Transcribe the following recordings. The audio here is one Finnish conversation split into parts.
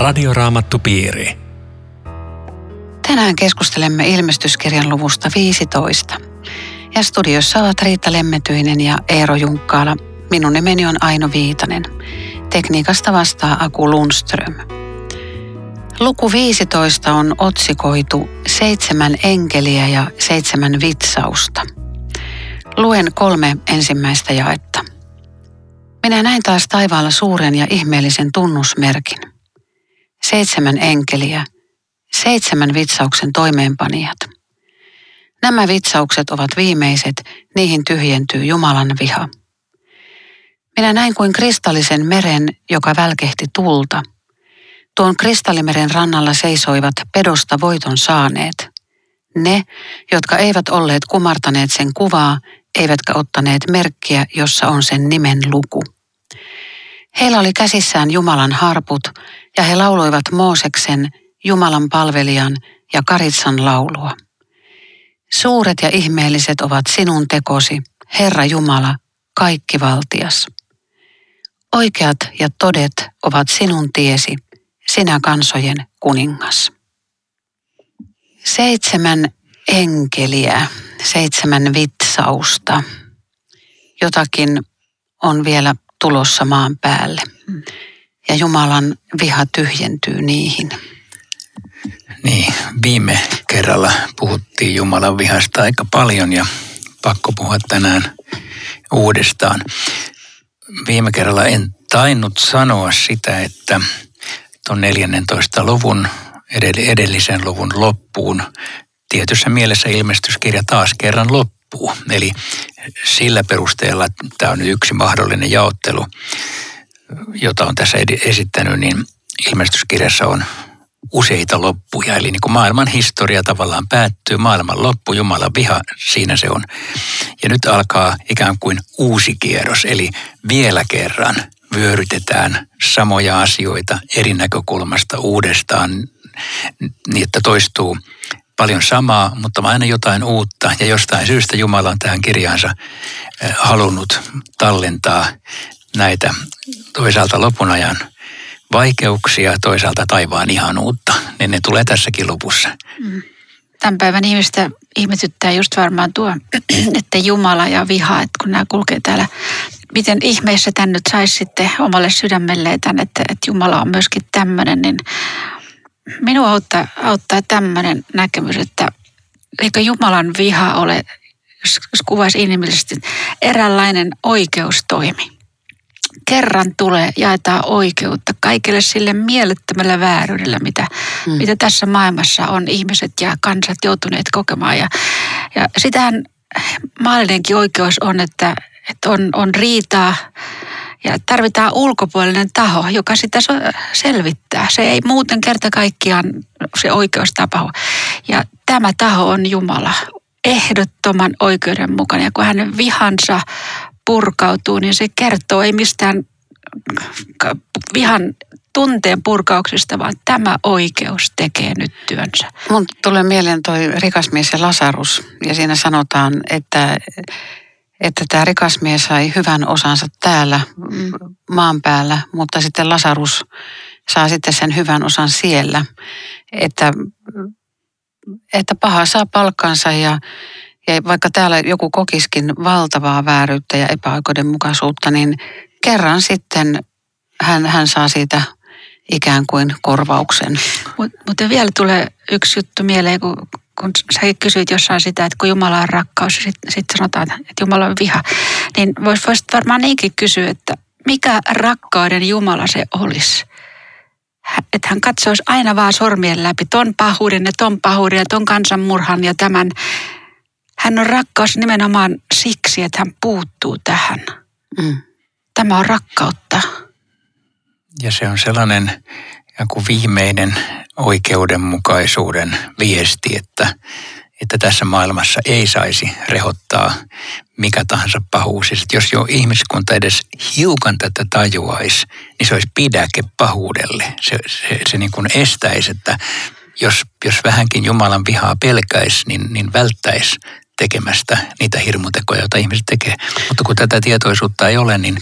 Radioraamattupiiri. Tänään keskustelemme ilmestyskirjan luvusta 15. Ja studiossa ovat Riitta Lemmetyinen ja Eero Junkkaala. Minun nimeni on Aino Viitanen. Tekniikasta vastaa Aku Lundström. Luku 15 on otsikoitu Seitsemän enkeliä ja seitsemän vitsausta. Luen kolme ensimmäistä jaetta. Minä näin taas taivaalla suuren ja ihmeellisen tunnusmerkin. Seitsemän enkeliä, seitsemän vitsauksen toimeenpanijat. Nämä vitsaukset ovat viimeiset, niihin tyhjentyy Jumalan viha. Minä näin kuin kristallisen meren, joka välkehti tulta. Tuon kristallimeren rannalla seisoivat pedosta voiton saaneet. Ne, jotka eivät olleet kumartaneet sen kuvaa, eivätkä ottaneet merkkiä, jossa on sen nimen luku. Heillä oli käsissään Jumalan harput, ja he lauloivat Mooseksen, Jumalan palvelijan ja Karitsan laulua. Suuret ja ihmeelliset ovat sinun tekosi, Herra Jumala, kaikki valtias. Oikeat ja todet ovat sinun tiesi, sinä kansojen kuningas. Seitsemän enkeliä, seitsemän vitsausta. Jotakin on vielä tulossa maan päälle. Ja Jumalan viha tyhjentyy niihin. Niin, viime kerralla puhuttiin Jumalan vihasta aika paljon ja pakko puhua tänään uudestaan. Viime kerralla en tainnut sanoa sitä, että tuon 14. luvun edellisen luvun loppuun tietyssä mielessä ilmestyskirja taas kerran loppuu. Eli sillä perusteella tämä on yksi mahdollinen jaottelu, jota on tässä esittänyt, niin ilmestyskirjassa on useita loppuja. Eli niin kuin maailman historia tavallaan päättyy, maailman loppu, Jumalan viha, siinä se on. Ja nyt alkaa ikään kuin uusi kierros, eli vielä kerran vyörytetään samoja asioita eri näkökulmasta uudestaan, niin että toistuu paljon samaa, mutta aina jotain uutta. Ja jostain syystä Jumala on tähän kirjaansa eh, halunnut tallentaa näitä toisaalta lopun ajan vaikeuksia, toisaalta taivaan ihanuutta. Niin ne tulee tässäkin lopussa. Mm. Tämän päivän ihmistä ihmetyttää just varmaan tuo, että Jumala ja viha, että kun nämä kulkee täällä miten ihmeessä tämän nyt saisi sitten omalle sydämelleen tämän, että, että Jumala on myöskin tämmöinen, niin minua auttaa, auttaa tämmöinen näkemys, että eikö Jumalan viha ole, jos, jos kuvaisi inhimillisesti, eräänlainen oikeustoimi. Kerran tulee, jaetaan oikeutta kaikille sille mielettömällä vääryydellä, mitä, mm. mitä tässä maailmassa on ihmiset ja kansat joutuneet kokemaan. Ja, ja sitähän maallinenkin oikeus on, että, että on, on riitaa, ja tarvitaan ulkopuolinen taho, joka sitä selvittää. Se ei muuten kerta kaikkiaan se oikeus tapahdu. Ja tämä taho on Jumala, ehdottoman oikeudenmukainen. Ja kun hänen vihansa purkautuu, niin se kertoo ei mistään vihan tunteen purkauksesta, vaan tämä oikeus tekee nyt työnsä. Mun tulee mieleen toi rikas mies ja Lasarus, ja siinä sanotaan, että että tämä rikas mies sai hyvän osansa täällä mm. maan päällä, mutta sitten Lasarus saa sitten sen hyvän osan siellä. Että, että paha saa palkkansa ja, ja vaikka täällä joku kokiskin valtavaa vääryyttä ja epäoikeudenmukaisuutta, niin kerran sitten hän, hän saa siitä ikään kuin korvauksen. Mutta vielä tulee yksi juttu mieleen, kun kun sä kysyit jossain sitä, että kun Jumala on rakkaus ja sitten sit sanotaan, että Jumala on viha, niin voisit vois varmaan niinkin kysyä, että mikä rakkauden Jumala se olisi? Että hän katsoisi aina vaan sormien läpi ton pahuuden ja ton pahuuden ja ton kansanmurhan ja tämän. Hän on rakkaus nimenomaan siksi, että hän puuttuu tähän. Mm. Tämä on rakkautta. Ja se on sellainen joku viimeinen oikeudenmukaisuuden viesti, että, että tässä maailmassa ei saisi rehottaa mikä tahansa pahuus. Siis, jos jo ihmiskunta edes hiukan tätä tajuaisi, niin se olisi pidäke pahuudelle. Se, se, se niin kuin estäisi, että jos, jos vähänkin Jumalan vihaa pelkäisi, niin, niin välttäisi tekemästä niitä hirmutekoja, joita ihmiset tekee. Mutta kun tätä tietoisuutta ei ole, niin,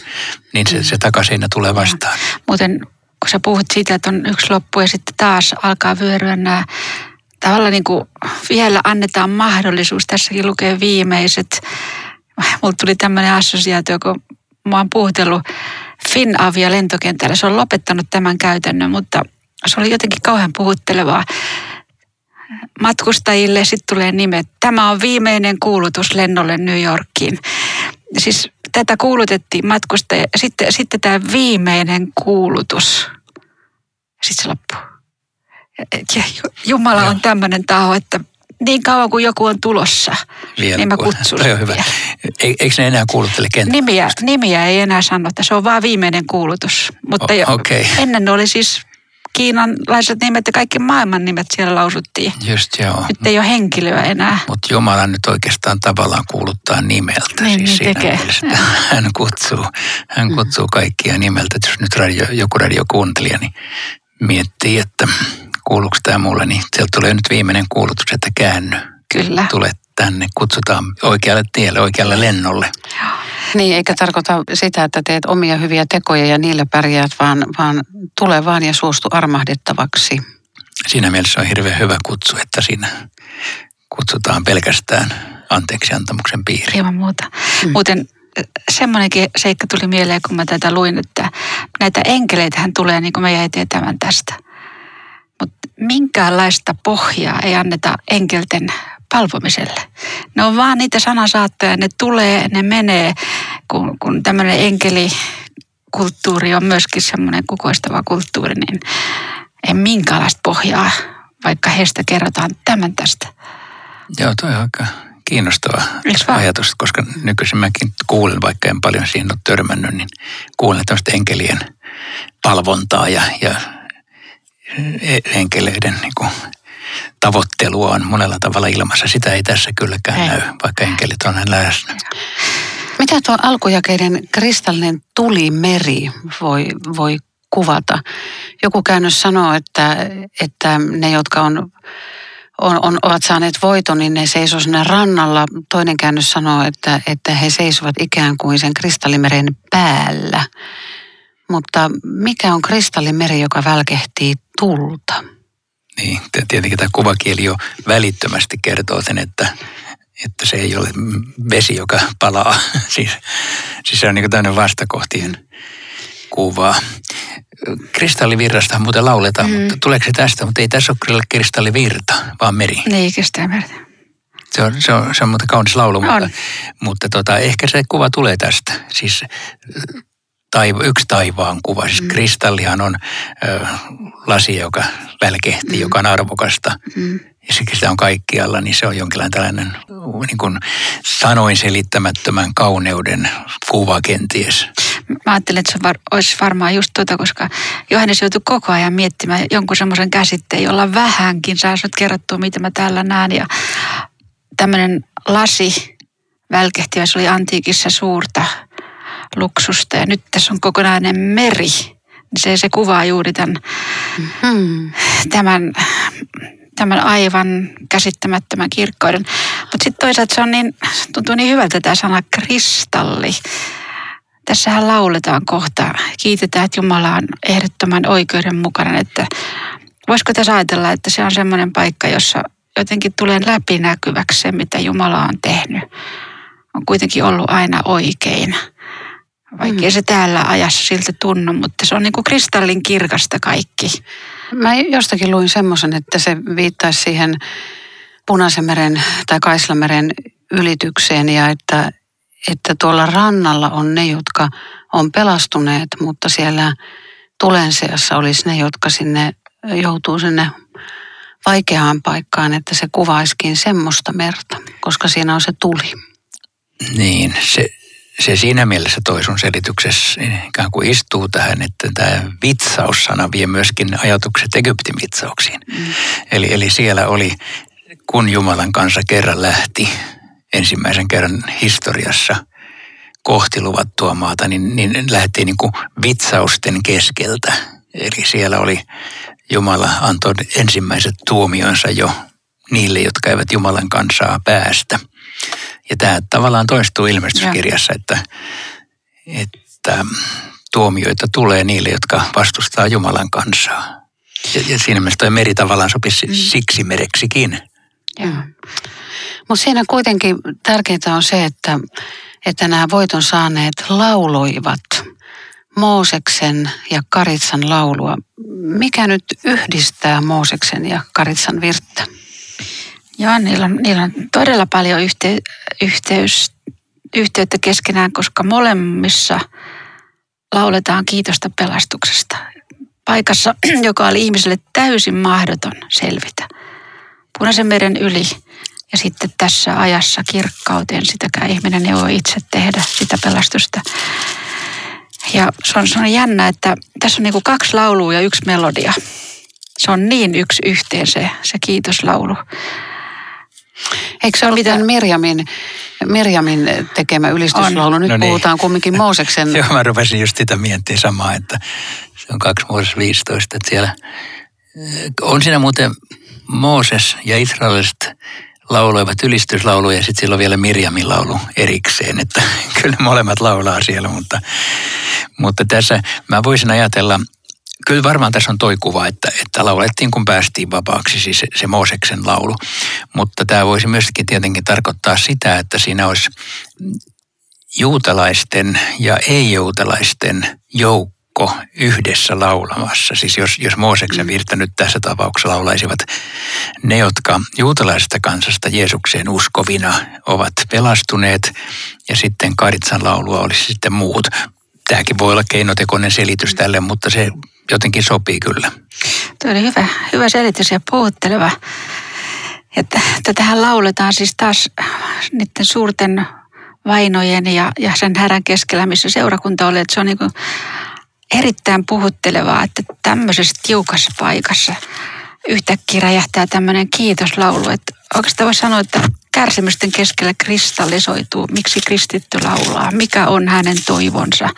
niin se, se takaisin tulee vastaan. Muuten kun sä puhut siitä, että on yksi loppu ja sitten taas alkaa vyöryä nämä tavallaan niin kuin vielä annetaan mahdollisuus, tässäkin lukee viimeiset. Mulla tuli tämmöinen assosiaatio, kun mä oon puhutellut Finavia lentokentällä. Se on lopettanut tämän käytännön, mutta se oli jotenkin kauhean puhuttelevaa matkustajille. Sitten tulee nimet. Tämä on viimeinen kuulutus lennolle New Yorkiin. Siis tätä kuulutettiin matkustajia. Sitten, sitten tämä viimeinen kuulutus. Sitten se loppuu. Ja Jumala Joo. on tämmöinen taho, että niin kauan kuin joku on tulossa, Vielä niin mä kutsun. Toi on hyvä. E, eikö ne enää kuuluttele kenttää? Nimiä, nimiä ei enää sanota, se on vaan viimeinen kuulutus. Mutta o, okay. ennen oli siis kiinalaiset nimet ja kaikki maailman nimet siellä lausuttiin. Just joo. Nyt ei ole henkilöä enää. Mutta Jumala nyt oikeastaan tavallaan kuuluttaa nimeltä. Niin, siis niin tekee. Hän kutsuu, hän kutsuu kaikkia nimeltä. Et jos nyt radio, joku radiokuuntelija niin miettii, että kuuluuko tämä mulle, niin sieltä tulee nyt viimeinen kuulutus, että käänny. Kyllä. Tule tänne, kutsutaan oikealle tielle, oikealle lennolle. Niin, eikä tarkoita sitä, että teet omia hyviä tekoja ja niillä pärjäät, vaan, vaan tule vaan ja suostu armahdettavaksi. Siinä mielessä on hirveän hyvä kutsu, että siinä kutsutaan pelkästään anteeksi antamuksen piiriin. Ilman muuta. Mm. Muuten semmoinenkin seikka tuli mieleen, kun mä tätä luin, että näitä enkeleitähän tulee, niin kuin me jäi tietämään tästä. Mutta minkäänlaista pohjaa ei anneta enkelten palvomiselle. Ne on vaan niitä sanasaattoja, ne tulee, ne menee, kun, kun tämmöinen enkelikulttuuri on myöskin semmoinen kukoistava kulttuuri, niin ei minkäänlaista pohjaa, vaikka heistä kerrotaan tämän tästä. Joo, toi on aika kiinnostava ajatus, koska nykyisin mäkin kuulen, vaikka en paljon siihen ole törmännyt, niin kuulen tämmöistä enkelien palvontaa ja, ja enkeleiden niin kuin, tavoittelua on monella tavalla ilmassa. Sitä ei tässä kylläkään ei. näy, vaikka enkelit on läsnä. Mitä tuo alkujakeiden kristallinen tulimeri voi, voi kuvata? Joku käännös sanoo, että, että ne, jotka on, on, on, ovat saaneet voiton, niin ne seisoo sinne rannalla. Toinen käännös sanoo, että, että he seisovat ikään kuin sen kristallimeren päällä. Mutta mikä on kristallimeri, joka välkehtii tulta? Niin, tietenkin tämä kuvakieli jo välittömästi kertoo sen, että, että se ei ole vesi, joka palaa. siis, siis se on niin tämmöinen vastakohtien kuva. Kristallivirrasta muuten lauletaan, mm. mutta tuleeko se tästä? Mutta ei tässä ole kyllä kristallivirta, vaan meri. Niin, kristallivirta. Se on, se on, se on muuten kaunis laulu, on. mutta, mutta tota, ehkä se kuva tulee tästä. Siis taiva, yksi taivaan kuva. Siis mm. kristallihan on ö, lasi, joka välkehtii, mm. joka on arvokasta. Mm. Ja siksi sitä on kaikkialla, niin se on jonkinlainen tällainen niin kuin sanoin selittämättömän kauneuden kuva kenties. Mä ajattelin, että se var, olisi varmaan just tuota, koska Johannes joutui koko ajan miettimään jonkun semmoisen käsitteen, jolla vähänkin saisi nyt kerrottua, mitä mä täällä näen. Ja tämmöinen lasi välkehtivä, se oli antiikissa suurta luksusta ja nyt tässä on kokonainen meri. Se, se kuvaa juuri tämän, mm-hmm. tämän, tämän aivan käsittämättömän kirkkouden. Mutta sitten toisaalta se on niin, tuntuu niin hyvältä tämä sana kristalli. Tässähän lauletaan kohta, kiitetään, että Jumala on ehdottoman oikeudenmukainen, että voisiko tässä ajatella, että se on semmoinen paikka, jossa jotenkin tulee läpinäkyväksi se, mitä Jumala on tehnyt. On kuitenkin ollut aina oikein. Vaikka mm. se täällä ajassa siltä tunnu, mutta se on niin kuin kristallin kirkasta kaikki. Mä jostakin luin semmoisen, että se viittaisi siihen Punaisen meren tai Kaislameren ylitykseen ja että, että tuolla rannalla on ne, jotka on pelastuneet, mutta siellä tulen seassa olisi ne, jotka sinne joutuu sinne vaikeaan paikkaan, että se kuvaiskin semmoista merta, koska siinä on se tuli. Niin, se, se siinä mielessä toi sun selityksessä ikään kuin istuu tähän, että tämä vitsaussana vie myöskin ajatukset Egyptin vitsauksiin. Mm. Eli, eli siellä oli, kun Jumalan kanssa kerran lähti ensimmäisen kerran historiassa kohti luvattua maata, niin, niin lähti niin kuin vitsausten keskeltä. Eli siellä oli Jumala antoi ensimmäiset tuomionsa jo niille, jotka eivät Jumalan kansaa päästä. Ja tämä tavallaan toistuu ilmestyskirjassa, että, että tuomioita tulee niille, jotka vastustaa Jumalan kansaa. Ja, ja siinä mielessä toi meri tavallaan sopisi mm. siksi mereksikin. Mutta siinä kuitenkin tärkeintä on se, että, että nämä voiton saaneet lauloivat Mooseksen ja Karitsan laulua. Mikä nyt yhdistää Mooseksen ja Karitsan virttä? Joo, niillä on, niillä on todella paljon yhte, yhteys, yhteyttä keskenään, koska molemmissa lauletaan kiitosta pelastuksesta. Paikassa, joka oli ihmiselle täysin mahdoton selvitä. Punaisen meren yli ja sitten tässä ajassa kirkkauteen sitäkään ihminen ei voi itse tehdä sitä pelastusta. Ja se on, se on jännä, että tässä on niin kaksi laulua ja yksi melodia. Se on niin yksi yhteen se, se kiitoslaulu. Eikö se ole mitään Mirjamin, Mirjamin tekemä ylistyslaulu? On. Nyt no niin. puhutaan kumminkin Mooseksen. Joo, mä rupesin just sitä miettimään samaa, että se on 2 Mooses 15, että siellä on siinä muuten Mooses ja israeliset lauloivat ylistyslauluja ja sitten silloin vielä Mirjamin laulu erikseen, että kyllä molemmat laulaa siellä, mutta, mutta tässä mä voisin ajatella, kyllä varmaan tässä on toi kuva, että, että laulettiin kun päästiin vapaaksi, siis se, se Mooseksen laulu. Mutta tämä voisi myöskin tietenkin tarkoittaa sitä, että siinä olisi juutalaisten ja ei-juutalaisten joukko yhdessä laulamassa. Siis jos, jos Mooseksen mm. virta nyt tässä tapauksessa laulaisivat ne, jotka juutalaisesta kansasta Jeesukseen uskovina ovat pelastuneet, ja sitten Karitsan laulua olisi sitten muut. Tämäkin voi olla keinotekoinen selitys tälle, mutta se jotenkin sopii kyllä. Tuo oli hyvä, hyvä selitys ja puhutteleva. Että tätähän lauletaan siis taas niiden suurten vainojen ja, ja sen härän keskellä, missä seurakunta oli. Että se on niin erittäin puhuttelevaa, että tämmöisessä tiukassa paikassa yhtäkkiä räjähtää tämmöinen kiitoslaulu. Että oikeastaan voisi sanoa, että kärsimysten keskellä kristallisoituu, miksi kristitty laulaa, mikä on hänen toivonsa.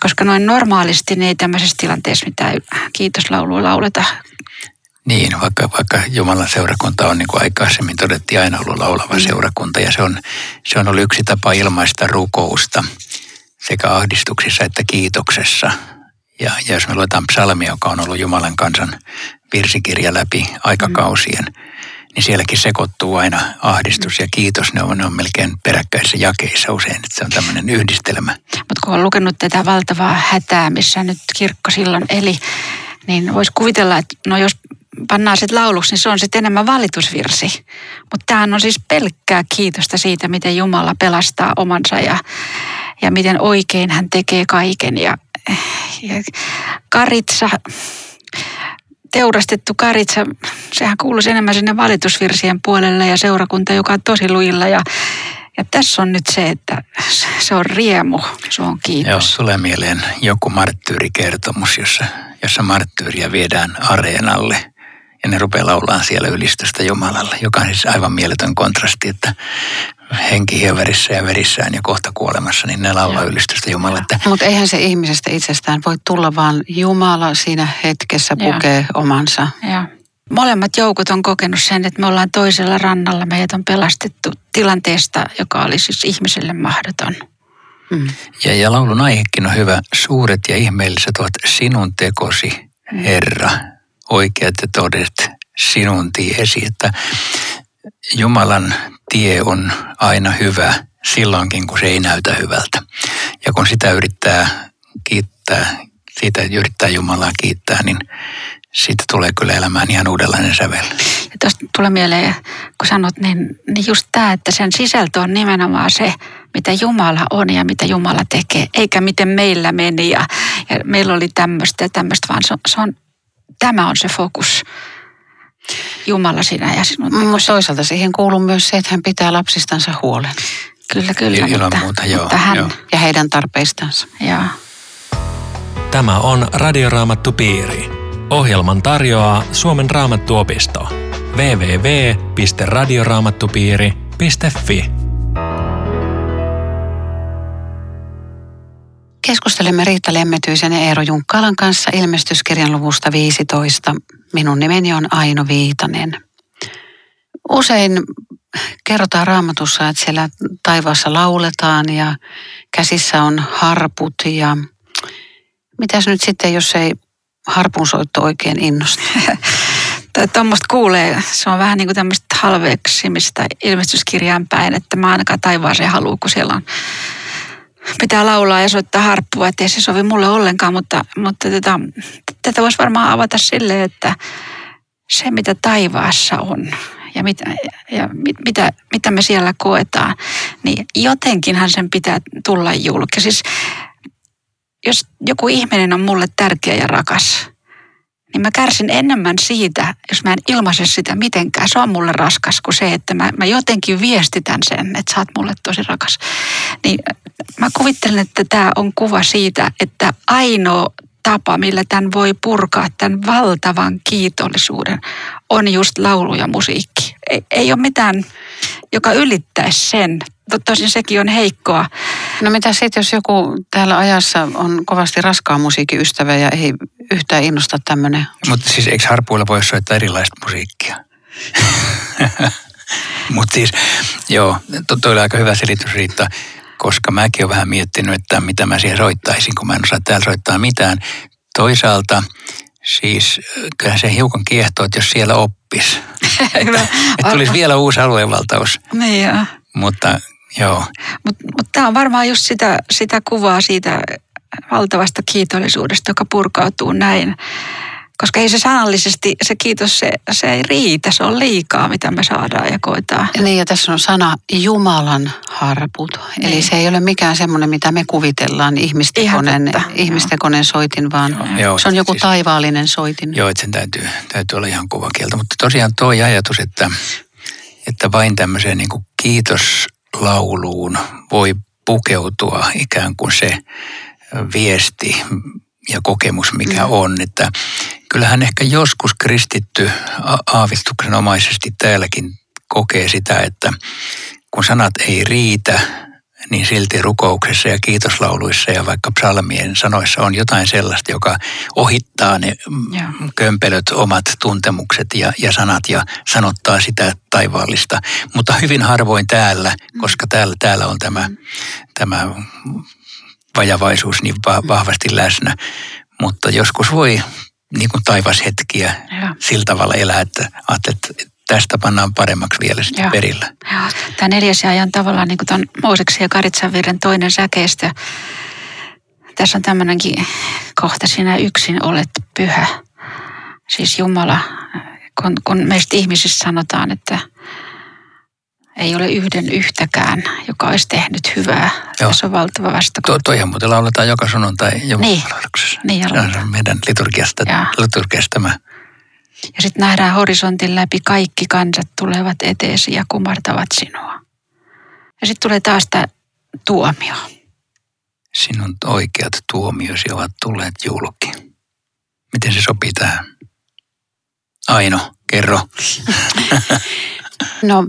Koska noin normaalisti ne ei tämmöisessä tilanteessa mitään kiitoslaulua lauleta. Niin, vaikka, vaikka Jumalan seurakunta on niin kuin aikaisemmin todettiin aina ollut laulava mm. seurakunta ja se on, se on ollut yksi tapa ilmaista rukousta sekä ahdistuksissa että kiitoksessa. Ja, ja jos me luetaan psalmia, joka on ollut Jumalan kansan virsikirja läpi aikakausien, mm niin sielläkin sekoittuu aina ahdistus ja kiitos. Ne on, ne on melkein peräkkäisissä jakeissa usein, että se on tämmöinen yhdistelmä. Mutta kun on lukenut tätä valtavaa hätää, missä nyt kirkko silloin eli, niin voisi kuvitella, että no jos pannaan sitten lauluksi, niin se on sitten enemmän valitusvirsi. Mutta tämähän on siis pelkkää kiitosta siitä, miten Jumala pelastaa omansa ja, ja miten oikein hän tekee kaiken. Ja, ja Karitsa teurastettu karitsa, sehän kuuluisi enemmän sinne valitusvirsien puolelle ja seurakunta, joka on tosi luilla ja ja tässä on nyt se, että se on riemu, se on kiitos. Joo, tulee mieleen joku marttyyrikertomus, jossa, jossa marttyyriä viedään areenalle ja ne rupeaa laulaan siellä ylistystä Jumalalle, joka on siis aivan mieletön kontrasti, että henki hieverissä ja verissään ja kohta kuolemassa, niin ne laulaa ylistystä Jumalalle. Mutta eihän se ihmisestä itsestään voi tulla, vaan Jumala siinä hetkessä pukee ja. omansa. Ja. Molemmat joukot on kokenut sen, että me ollaan toisella rannalla. Meidät on pelastettu tilanteesta, joka oli siis ihmiselle mahdoton. Mm. Ja, ja laulun aihekin on hyvä. Suuret ja ihmeelliset ovat sinun tekosi, mm. Herra. Oikeat ja todet sinun tiesi. Että Jumalan tie on aina hyvä silloinkin, kun se ei näytä hyvältä. Ja kun sitä yrittää kiittää, siitä yrittää Jumalaa kiittää, niin siitä tulee kyllä elämään ihan uudenlainen sävel. Ja tuosta tulee mieleen, kun sanot, niin, niin just tämä, että sen sisältö on nimenomaan se, mitä Jumala on ja mitä Jumala tekee, eikä miten meillä meni ja, ja meillä oli tämmöistä ja tämmöistä, vaan se, se on, tämä on se fokus. Jumala sinä ja sinun tekosi. Mutta toisaalta siihen kuuluu myös se, että hän pitää lapsistansa huolen. Kyllä, kyllä. Ilman mutta, muuta, joo, mutta hän, joo. Ja heidän tarpeistansa. Joo. Tämä on Radioraamattu Piiri. Ohjelman tarjoaa Suomen raamattuopisto. www.radioraamattupiiri.fi Keskustelemme Riitta Lemmetyisen ja Eero Junkkalan kanssa ilmestyskirjan luvusta 15. Minun nimeni on Aino Viitanen. Usein kerrotaan raamatussa, että siellä taivaassa lauletaan ja käsissä on harput ja Mitäs nyt sitten, jos ei harpunsoitto oikein innosta? Tuommoista kuulee, se on vähän niin kuin tämmöistä halveksimista ilmestyskirjaan päin, että mä ainakaan taivaaseen halua, kun siellä on pitää laulaa ja soittaa harppua, ettei se sovi mulle ollenkaan, mutta, mutta tätä, tätä voisi varmaan avata sille, että se mitä taivaassa on ja, mitä, ja mit, mitä, mitä me siellä koetaan, niin jotenkinhan sen pitää tulla julki. Siis jos joku ihminen on mulle tärkeä ja rakas, niin mä kärsin enemmän siitä, jos mä en ilmaise sitä mitenkään. Se on mulle raskas kuin se, että mä, mä jotenkin viestitän sen, että sä oot mulle tosi rakas. Niin mä kuvittelen, että tämä on kuva siitä, että ainoa tapa, millä tämän voi purkaa, tämän valtavan kiitollisuuden, on just laulu ja musiikki. Ei, ei ole mitään, joka ylittäisi sen. Tosin sekin on heikkoa. No mitä sitten, jos joku täällä ajassa on kovasti raskaan musiikin ystävä ja ei yhtään innosta tämmöinen? Mutta siis eikö harpuilla voi soittaa erilaista musiikkia? Mutta siis, joo, to, toi oli aika hyvä selitys Riitta, koska mäkin olen vähän miettinyt, että mitä mä siellä soittaisin, kun mä en osaa täällä soittaa mitään. Toisaalta siis kyllä se hiukan kiehtoo, että jos siellä oppis. että, että tulisi vielä uusi aluevaltaus. Niin joo. Mutta joo. Mutta mut tämä on varmaan just sitä, sitä kuvaa siitä valtavasta kiitollisuudesta, joka purkautuu näin. Koska ei se sanallisesti, se kiitos, se, se ei riitä, se on liikaa, mitä me saadaan ja koetaan. Niin ja tässä on sana Jumalan harput. Niin. Eli se ei ole mikään semmoinen, mitä me kuvitellaan ihmistekonen, ihmistekonen soitin, vaan joo, se on joku siis, taivaallinen soitin. Joo, että sen täytyy, täytyy olla ihan kieltä. Mutta tosiaan tuo ajatus, että, että vain tämmöiseen niin kuin kiitoslauluun voi pukeutua ikään kuin se viesti ja kokemus, mikä mm. on. Että kyllähän ehkä joskus kristitty aavistuksenomaisesti täälläkin kokee sitä, että kun sanat ei riitä, niin silti rukouksessa ja kiitoslauluissa ja vaikka psalmien sanoissa on jotain sellaista, joka ohittaa ne ja. kömpelöt omat tuntemukset ja, ja sanat ja sanottaa sitä taivaallista. Mutta hyvin harvoin täällä, mm. koska täällä, täällä on tämä, mm. tämä vajavaisuus niin vahvasti läsnä. Mutta joskus voi niin kuin taivashetkiä ja. sillä tavalla elää, että ajattelet, että tästä pannaan paremmaksi vielä sitten Joo. perillä. Joo. Tämä neljäs on tavallaan niin kuin tuon Mooseksen ja Karitsan virren toinen säkeistö. Tässä on tämmöinenkin kohta, sinä yksin olet pyhä. Siis Jumala, kun, kun meistä ihmisistä sanotaan, että ei ole yhden yhtäkään, joka olisi tehnyt hyvää. Joo. Se on valtava vastakohta. To, toihan muuten lauletaan joka sunnuntai niin. Niin, Se on meidän liturgiasta, liturgiasta tämä. Ja sitten nähdään horisontin läpi kaikki kansat tulevat eteesi ja kumartavat sinua. Ja sitten tulee taas tämä tuomio. Sinun oikeat tuomiosi ovat tulleet julki. Miten se sopii tähän? Aino, kerro. no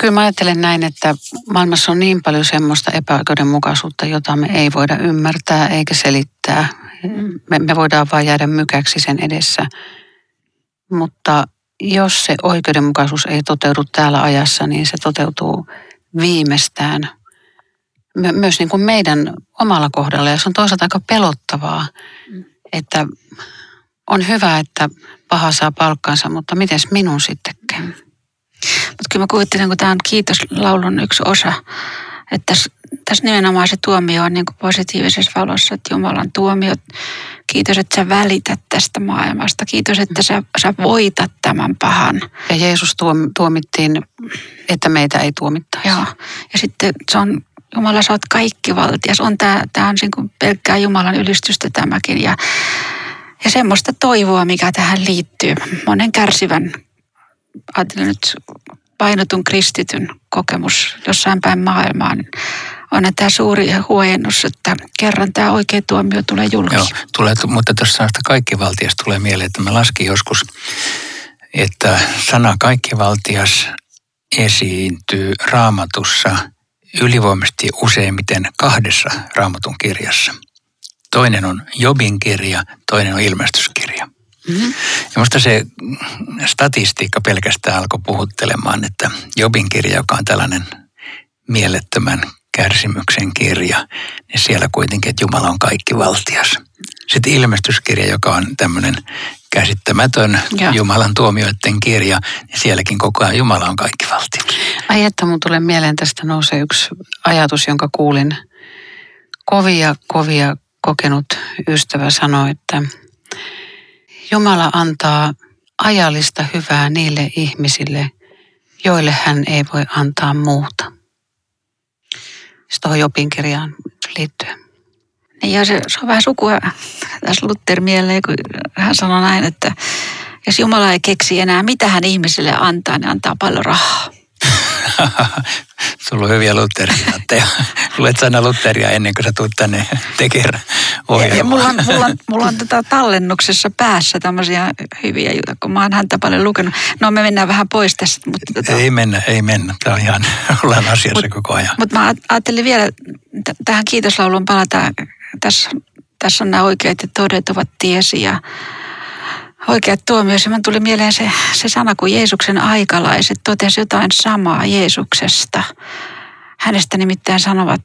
Kyllä mä ajattelen näin, että maailmassa on niin paljon semmoista epäoikeudenmukaisuutta, jota me ei voida ymmärtää eikä selittää. Me, me voidaan vain jäädä mykäksi sen edessä. Mutta jos se oikeudenmukaisuus ei toteudu täällä ajassa, niin se toteutuu viimeistään my, myös niin kuin meidän omalla kohdalla. Ja se on toisaalta aika pelottavaa, että on hyvä, että paha saa palkkansa, mutta miten minun sitten? Mutta kyllä mä kuvittelen, kun tämä on kiitoslaulun yksi osa, että tässä, tässä nimenomaan se tuomio on niin kuin positiivisessa valossa, että Jumalan tuomio, kiitos, että sä välität tästä maailmasta, kiitos, että sä, sä voitat tämän pahan. Ja Jeesus tuomittiin, että meitä ei tuomittaisi. Joo, ja sitten se on Jumala, sä oot kaikki valtias. On tää, tää on niin kuin pelkkää Jumalan ylistystä tämäkin. Ja, ja semmoista toivoa, mikä tähän liittyy. Monen kärsivän ajattelen nyt painotun kristityn kokemus jossain päin maailmaa, on tämä suuri huojennus, että kerran tämä oikea tuomio tulee julki. Joo, tulee, mutta tuossa sanasta kaikkivaltias tulee mieleen, että mä laskin joskus, että sana kaikkivaltias esiintyy raamatussa ylivoimaisesti useimmiten kahdessa raamatun kirjassa. Toinen on Jobin kirja, toinen on ilmestyskirja. Mm-hmm. Ja musta se statistiikka pelkästään alkoi puhuttelemaan, että Jobin kirja, joka on tällainen mielettömän kärsimyksen kirja, niin siellä kuitenkin, että Jumala on kaikki valtias. Sitten ilmestyskirja, joka on tämmöinen käsittämätön ja. Jumalan tuomioiden kirja, niin sielläkin koko ajan Jumala on kaikki valtias. Ai että mun tulee mieleen tästä nousee yksi ajatus, jonka kuulin. Kovia, kovia kokenut ystävä sanoi, että Jumala antaa ajallista hyvää niille ihmisille, joille hän ei voi antaa muuta. Sitten tuohon Jopin kirjaan liittyen. Niin ja se, se on vähän sukua tässä Luther mieleen, kun hän sanoi näin, että jos Jumala ei keksi enää mitä hän ihmisille antaa, niin antaa paljon rahaa. Sulla on hyviä Lutheria. Luet sana Lutheria ennen kuin sä tulet tänne tekemään ja, ja mulla, on, mulla, on, mulla on tätä tallennuksessa päässä tämmöisiä hyviä juttuja, kun mä oon häntä paljon lukenut. No me mennään vähän pois tästä. Mutta tota... Ei mennä, ei mennä. Tämä on ihan, ollaan asiassa mut, koko ajan. Mutta mä ajattelin vielä t- tähän kiitoslauluun palata. Tässä, tässä on nämä oikeat ja todet ovat tiesi ja oikeat tuomioissa. Mä tuli mieleen se, se sana, kun Jeesuksen aikalaiset totesi jotain samaa Jeesuksesta. Hänestä nimittäin sanovat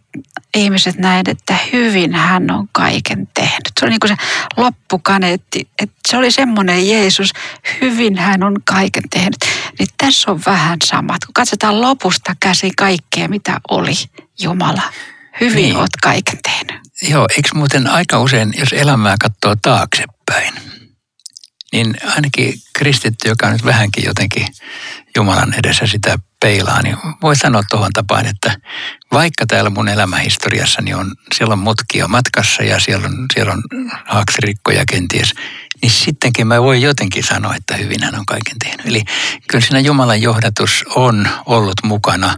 ihmiset näin, että hyvin hän on kaiken tehnyt. Se oli niin kuin se loppukaneetti, että se oli semmoinen Jeesus, hyvin hän on kaiken tehnyt. Niin tässä on vähän samat. Kun katsotaan lopusta käsi kaikkea, mitä oli Jumala. Hyvin niin. oot kaiken tehnyt. Joo, eikö muuten aika usein, jos elämää katsoo taaksepäin, niin ainakin kristitty, joka nyt vähänkin jotenkin Jumalan edessä sitä peilaa, niin voi sanoa tuohon tapaan, että vaikka täällä mun elämähistoriassani on, siellä on mutkia matkassa ja siellä on, siellä on haaksirikkoja kenties, niin sittenkin mä voin jotenkin sanoa, että hyvin hän on kaiken tehnyt. Eli kyllä siinä Jumalan johdatus on ollut mukana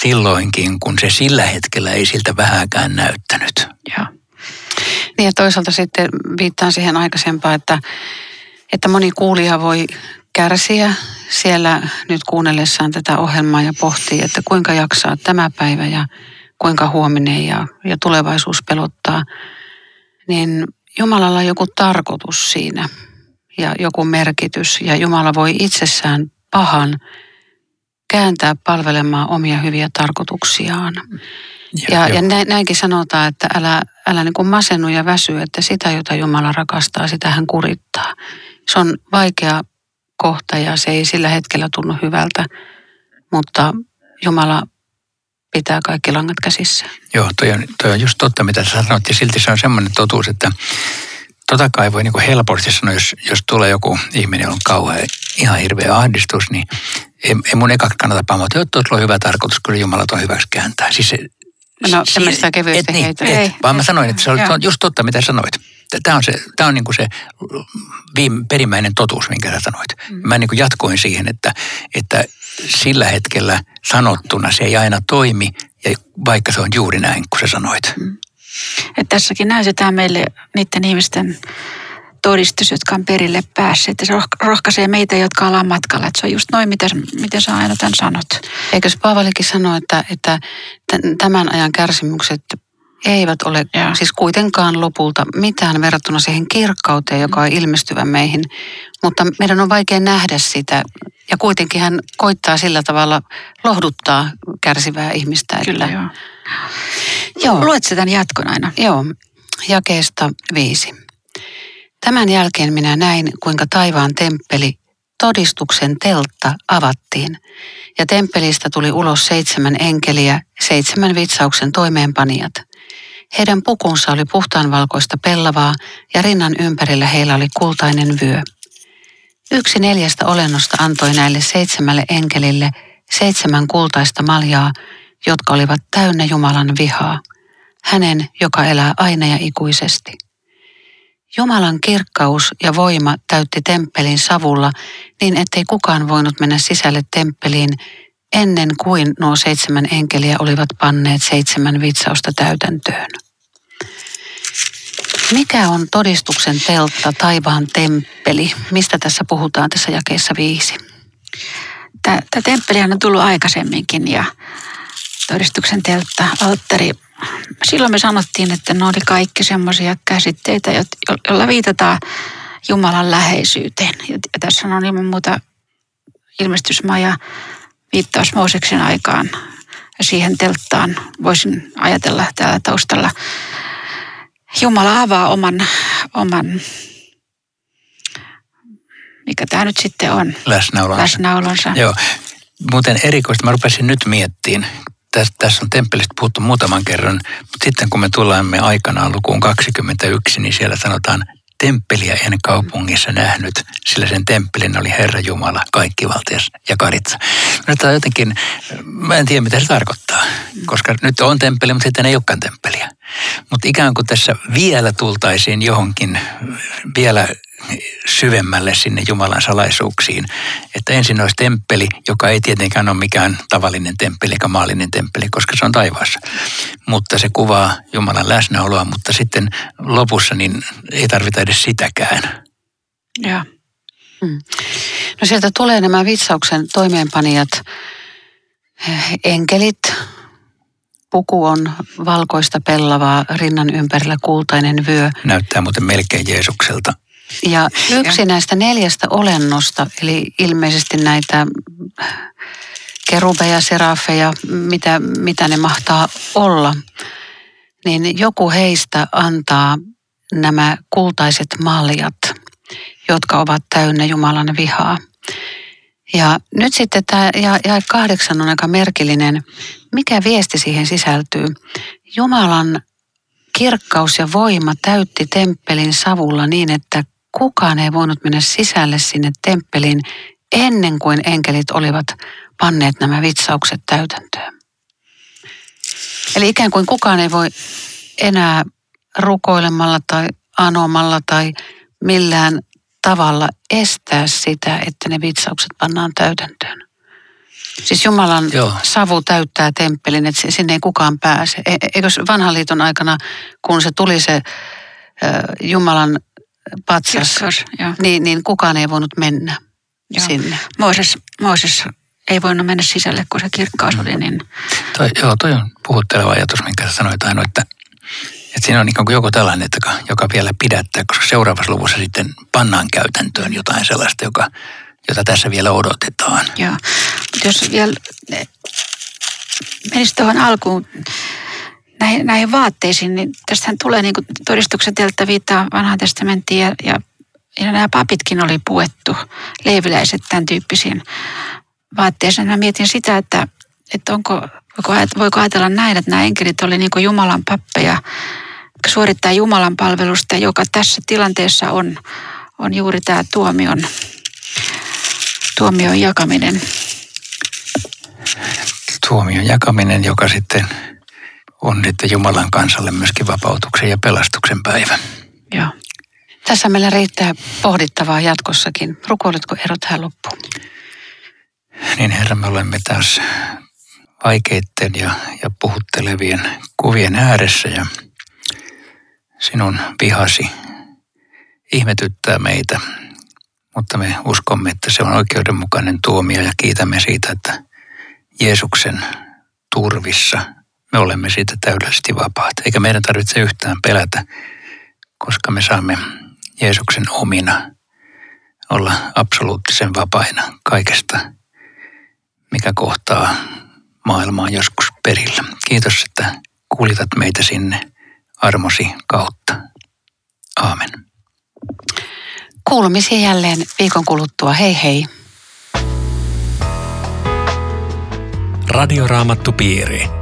silloinkin, kun se sillä hetkellä ei siltä vähäkään näyttänyt. Joo. Niin ja toisaalta sitten viittaan siihen aikaisempaan, että että moni kuulija voi kärsiä siellä nyt kuunnellessaan tätä ohjelmaa ja pohtii, että kuinka jaksaa tämä päivä ja kuinka huominen ja, ja tulevaisuus pelottaa, niin Jumalalla on joku tarkoitus siinä ja joku merkitys ja Jumala voi itsessään pahan kääntää palvelemaan omia hyviä tarkoituksiaan. Ja, ja, ja näinkin sanotaan, että älä, älä niin kuin masennu ja väsy, että sitä, jota Jumala rakastaa, sitä hän kurittaa se on vaikea kohta ja se ei sillä hetkellä tunnu hyvältä, mutta Jumala pitää kaikki langat käsissä. Joo, toi on, toi on just totta, mitä sä sanoit, ja silti se on semmoinen totuus, että tota kai voi niin kuin helposti sanoa, jos, jos tulee joku ihminen, jolla on kauhean, ihan hirveä ahdistus, niin ei, ei mun eka kannata pamata, että tuolla on hyvä tarkoitus, kyllä Jumala on hyväksi kääntää. Siis se, no, tämmöistä kevyesti et, niin, et, vaan mä sanoin, että se on, se on just totta, mitä sanoit tämä on, se, tämä on niin kuin se viime, perimmäinen totuus, minkä sä sanoit. Mm. Mä niin kuin jatkoin siihen, että, että sillä hetkellä sanottuna se ei aina toimi, ja vaikka se on juuri näin, kuin sä sanoit. Mm. Et tässäkin näytetään meille niiden ihmisten todistus, jotka on perille päässeet. Ja se rohkaisee meitä, jotka ollaan matkalla. Että se on just noin, miten, miten sä aina tämän sanot. Eikö Paavalikin sano, että, että tämän ajan kärsimykset eivät ole ja. siis kuitenkaan lopulta mitään verrattuna siihen kirkkauteen, joka on ilmestyvä meihin. Mutta meidän on vaikea nähdä sitä ja kuitenkin hän koittaa sillä tavalla lohduttaa kärsivää ihmistä. Kyllä että... joo. joo. Luet sen jatkon aina. Joo, jakeesta viisi. Tämän jälkeen minä näin, kuinka taivaan temppeli, todistuksen teltta, avattiin. Ja temppelistä tuli ulos seitsemän enkeliä, seitsemän vitsauksen toimeenpanijat – heidän pukunsa oli puhtaanvalkoista pellavaa ja rinnan ympärillä heillä oli kultainen vyö. Yksi neljästä olennosta antoi näille seitsemälle enkelille seitsemän kultaista maljaa, jotka olivat täynnä Jumalan vihaa, hänen, joka elää aina ja ikuisesti. Jumalan kirkkaus ja voima täytti temppelin savulla niin, ettei kukaan voinut mennä sisälle temppeliin ennen kuin nuo seitsemän enkeliä olivat panneet seitsemän vitsausta täytäntöön. Mikä on todistuksen teltta, taivaan temppeli? Mistä tässä puhutaan tässä jakeessa viisi? Tämä, temppeli on tullut aikaisemminkin ja todistuksen teltta, alttari. Silloin me sanottiin, että ne oli kaikki semmoisia käsitteitä, joilla viitataan Jumalan läheisyyteen. Ja tässä on ilman muuta ilmestysmaja viittaus Mooseksen aikaan ja siihen telttaan voisin ajatella täällä taustalla. Jumala avaa oman, oman mikä tämä nyt sitten on? Läsnäolonsa. Läsnäolonsa. Joo. Muuten erikoista, mä rupesin nyt miettiin, tässä, on temppelistä puhuttu muutaman kerran, mutta sitten kun me tulemme aikanaan lukuun 21, niin siellä sanotaan, temppeliä en kaupungissa nähnyt, sillä sen temppelin oli Herra Jumala, kaikkivaltias ja karitsa. Nyt on jotenkin, mä en tiedä mitä se tarkoittaa, koska nyt on temppeli, mutta sitten ei olekaan temppeliä. Mutta ikään kuin tässä vielä tultaisiin johonkin vielä syvemmälle sinne Jumalan salaisuuksiin. Että ensin olisi temppeli, joka ei tietenkään ole mikään tavallinen temppeli eikä maallinen temppeli, koska se on taivaassa. Mutta se kuvaa Jumalan läsnäoloa, mutta sitten lopussa niin ei tarvita edes sitäkään. Joo. Hmm. No sieltä tulee nämä vitsauksen toimeenpanijat, enkelit, puku on valkoista pellavaa, rinnan ympärillä kultainen vyö. Näyttää muuten melkein Jeesukselta. Ja yksi näistä neljästä olennosta, eli ilmeisesti näitä kerubeja, serafeja, mitä, mitä ne mahtaa olla, niin joku heistä antaa nämä kultaiset maljat, jotka ovat täynnä Jumalan vihaa. Ja nyt sitten tämä ja, ja kahdeksan on aika merkillinen. Mikä viesti siihen sisältyy? Jumalan kirkkaus ja voima täytti temppelin savulla niin, että kukaan ei voinut mennä sisälle sinne temppeliin ennen kuin enkelit olivat panneet nämä vitsaukset täytäntöön. Eli ikään kuin kukaan ei voi enää rukoilemalla tai anomalla tai millään tavalla estää sitä, että ne vitsaukset pannaan täytäntöön. Siis Jumalan Joo. savu täyttää temppelin, että sinne ei kukaan pääse. E-, eikö vanhan liiton aikana, kun se tuli se Jumalan patsas, Kirkkaus, niin, niin kukaan ei voinut mennä joo. sinne. Mooses, Mooses ei voinut mennä sisälle, kun se kirkkaus oli niin... Toi, joo, toi on puhutteleva ajatus, minkä sä sanoit Aino, että, että siinä on niin kuin joku tällainen, että, joka vielä pidättää, koska seuraavassa luvussa sitten pannaan käytäntöön jotain sellaista, joka, jota tässä vielä odotetaan. Joo, mutta jos vielä menisi tuohon alkuun, näihin, näihin vaatteisiin, niin tästähän tulee niin todistukset, että viittaa vanhaan testamenttiin ja, ja, ja nämä papitkin oli puettu, leiviläiset tämän tyyppisiin vaatteisiin. Mä mietin sitä, että, että onko, voiko, ajatella näin, että nämä enkelit oli niin Jumalan pappeja, suorittaa Jumalan palvelusta, joka tässä tilanteessa on, on juuri tämä tuomion, tuomion jakaminen. Tuomion jakaminen, joka sitten on sitten Jumalan kansalle myöskin vapautuksen ja pelastuksen päivä. Joo. Tässä meillä riittää pohdittavaa jatkossakin. Rukoiletko erot tähän loppuun? Niin Herra, me olemme taas vaikeiden ja, ja puhuttelevien kuvien ääressä ja sinun vihasi ihmetyttää meitä, mutta me uskomme, että se on oikeudenmukainen tuomio ja kiitämme siitä, että Jeesuksen turvissa me olemme siitä täydellisesti vapaat. Eikä meidän tarvitse yhtään pelätä, koska me saamme Jeesuksen omina olla absoluuttisen vapaina kaikesta, mikä kohtaa maailmaa joskus perillä. Kiitos, että kuulitat meitä sinne armosi kautta. Aamen. Kuulumisia jälleen viikon kuluttua. Hei hei. Radioraamattupiiri